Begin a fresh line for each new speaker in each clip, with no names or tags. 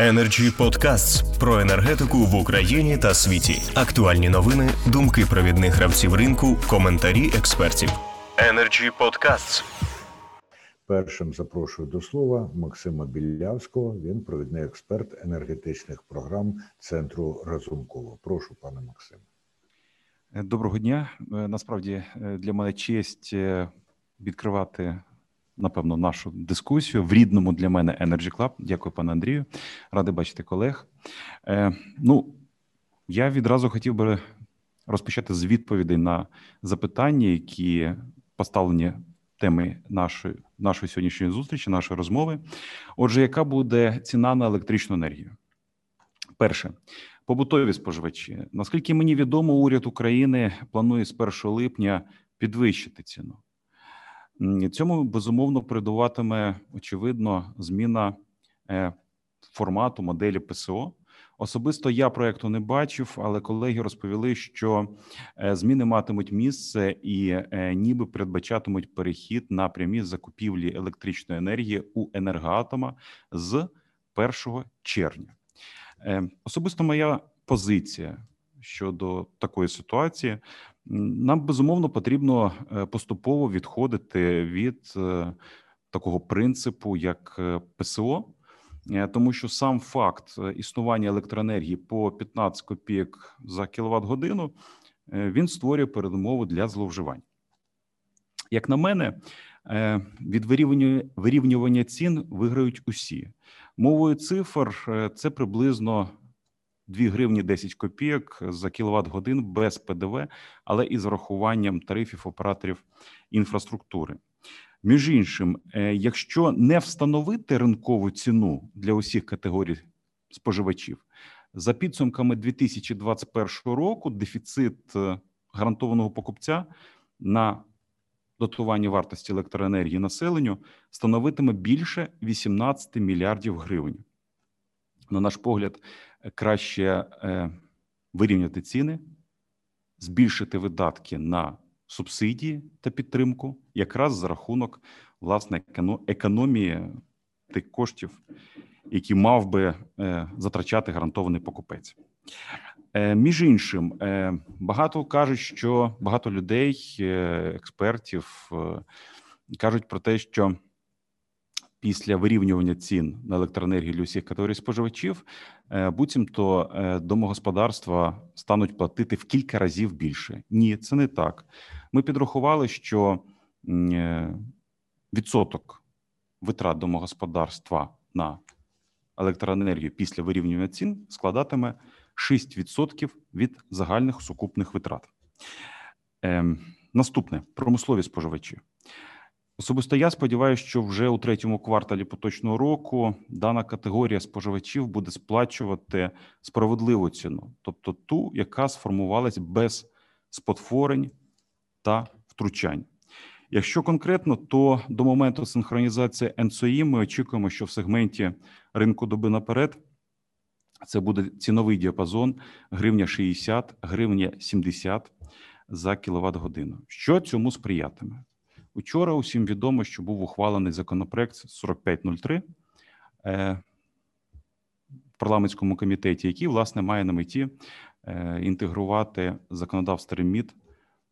Energy Podcasts про енергетику в Україні та світі. Актуальні новини, думки провідних гравців ринку, коментарі експертів. Energy Podcasts.
Першим запрошую до слова Максима Білявського. Він провідний експерт енергетичних програм центру Разумкова. Прошу, пане Максиме.
Доброго дня. Е, насправді е, для мене честь е, відкривати напевно нашу дискусію в рідному для мене Energy Club. Дякую, пане Андрію. Радий бачити колег. Е, Ну я відразу хотів би розпочати з відповідей на запитання, які поставлені теми нашої нашої сьогоднішньої зустрічі, нашої розмови. Отже, яка буде ціна на електричну енергію? Перше. Побутові споживачі. Наскільки мені відомо, уряд України планує з 1 липня підвищити ціну. Цьому безумовно передуватиме очевидно зміна е, формату моделі ПСО. Особисто я проекту не бачив, але колеги розповіли, що е, зміни матимуть місце і е, ніби передбачатимуть перехід на прямі закупівлі електричної енергії у енергоатома з 1 червня. Особисто моя позиція щодо такої ситуації нам безумовно потрібно е, поступово відходити від е, такого принципу, як е, ПСО, тому що сам факт існування електроенергії по 15 копійок за кіловат годину він створює передумову для зловживань. Як на мене, від вирівнювання цін виграють усі мовою цифр. Це приблизно 2 гривні 10 копійок за кіловат годин без ПДВ, але із врахуванням тарифів операторів інфраструктури. Між іншим, е, якщо не встановити ринкову ціну для усіх категорій споживачів, за підсумками 2021 року дефіцит е, гарантованого покупця на дотування вартості електроенергії населенню становитиме більше 18 мільярдів гривень. На наш погляд, краще е, вирівняти ціни, збільшити видатки на субсидії та підтримку, якраз за рахунок власне економії тих коштів, які мав би е, затрачати гарантований покупець. Е, між іншим, багато кажуть, що багато людей, експертів кажуть про те, що після вирівнювання цін на електроенергію для усіх категорій споживачів, буцімто е, домогосподарства стануть платити в кілька разів більше. Ні, це не так. Ми підрахували, що е, відсоток витрат домогосподарства на електроенергію після вирівнювання цін складатиме 6% від загальних сукупних витрат. Ем, наступне промислові споживачі. Особисто я сподіваюся, що вже у третьому кварталі поточного року дана категорія споживачів буде сплачувати справедливу ціну, тобто ту, яка сформувалась без спотворень та втручань. Якщо конкретно, то до моменту синхронізації НСОІ ми очікуємо, що в сегменті ринку доби наперед це буде ціновий діапазон гривня 60, гривня 70 за кіловат годину. Що цьому сприятиме? Учора усім відомо, що був ухвалений законопроект 4503 е, в парламентському комітеті, який власне має на меті е, інтегрувати законодавство реміт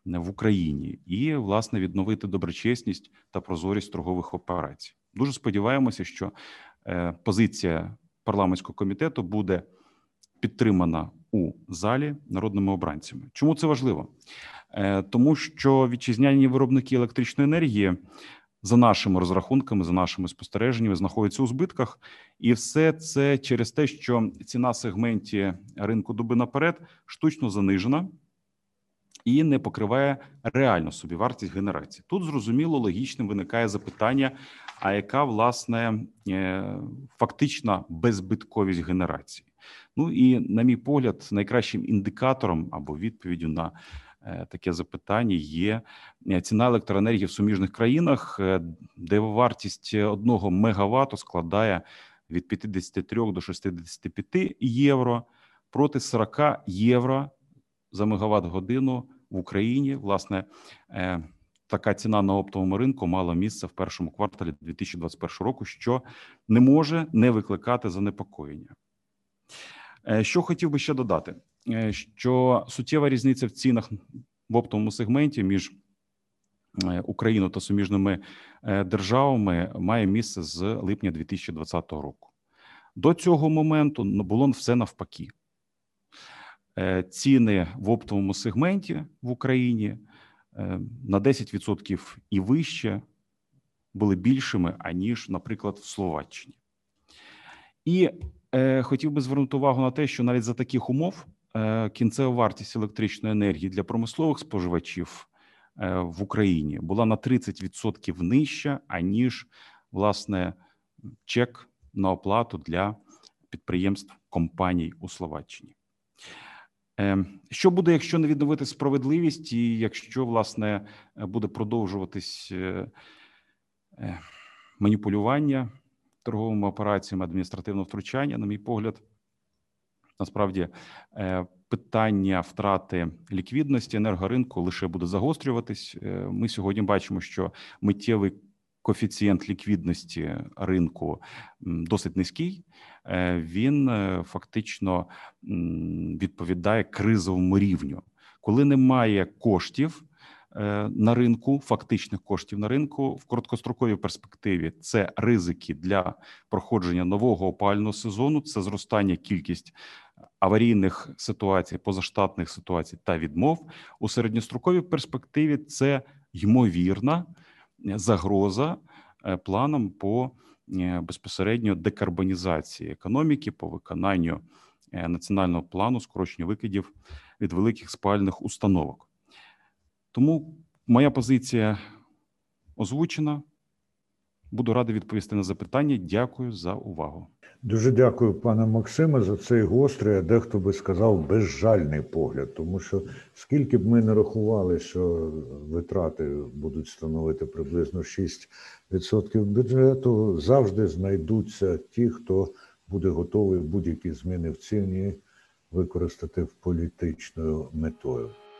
в Україні і власне відновити доброчесність та прозорість торгових операцій. Дуже сподіваємося, що е, позиція парламентського комітету буде підтримана у залі народними обранцями. Чому це важливо? Е, тому що вітчизняні виробники електричної енергії. За нашими розрахунками, за нашими спостереженнями, знаходяться у збитках, і все це через те, що ціна сегменті ринку доби наперед штучно занижена і не покриває реальну собівартість генерації. Тут зрозуміло логічним виникає запитання: а яка власне е, фактична беззбитковість генерації? Ну і на мій погляд, найкращим індикатором або відповіддю на Е, таке запитання є е, ціна електроенергії в суміжних країнах, е, де вартість одного мегаватту складає від 53 до 65 євро проти 40 євро за мегаватт годину в Україні. Власне, така ціна на оптовому ринку мала місце в першому кварталі 2021 року, що не може не викликати занепокоєння. Е, Що хотів би ще додати, Е, що суттєва різниця в цінах в оптовому сегменті між е, Україною та суміжними державами має місце з липня 2020 року. До цього моменту було все навпаки. Ціни в оптовому сегменті в Україні на 10% і вище були більшими, аніж, наприклад, в Словаччині. І хотів би звернути увагу на те, що навіть за таких умов е, кінцева вартість електричної енергії для промислових споживачів е, в Україні була на 30% нижча, аніж власне чек на оплату для підприємств компаній у Словаччині. Е, Що буде, якщо не відновити справедливість, і якщо власне е, буде продовжуватись е, е, маніпулювання торговими операціями, адміністративне втручання, на мій погляд, насправді е, питання втрати ліквідності енергоринку лише буде загострюватись. Е, Ми сьогодні бачимо, що миттєвий коефіцієнт ліквідності ринку досить низький. Е, Він фактично відповідає кризовому рівню, коли немає коштів. Е, На ринку фактичних коштів на ринку в короткостроковій перспективі це ризики для проходження нового опального сезону, це зростання кількість аварійних ситуацій, позаштатних ситуацій та відмов у середньостроковій перспективі. Це ймовірна загроза е, планам по е, безпосередньо декарбонізації економіки, по виконанню національного плану скорочення викидів від великих спальних установок. Тому моя позиція озвучена. Буду радий відповісти на запитання. Дякую за увагу.
Дуже дякую, пане Максиме, за цей гострий, а дехто би сказав, безжальний погляд. Тому що скільки б ми не рахували, що витрати будуть становити приблизно 6% бюджету, завжди знайдуться ті, хто буде готовий будь-які зміни в ціні використати в політичною метою.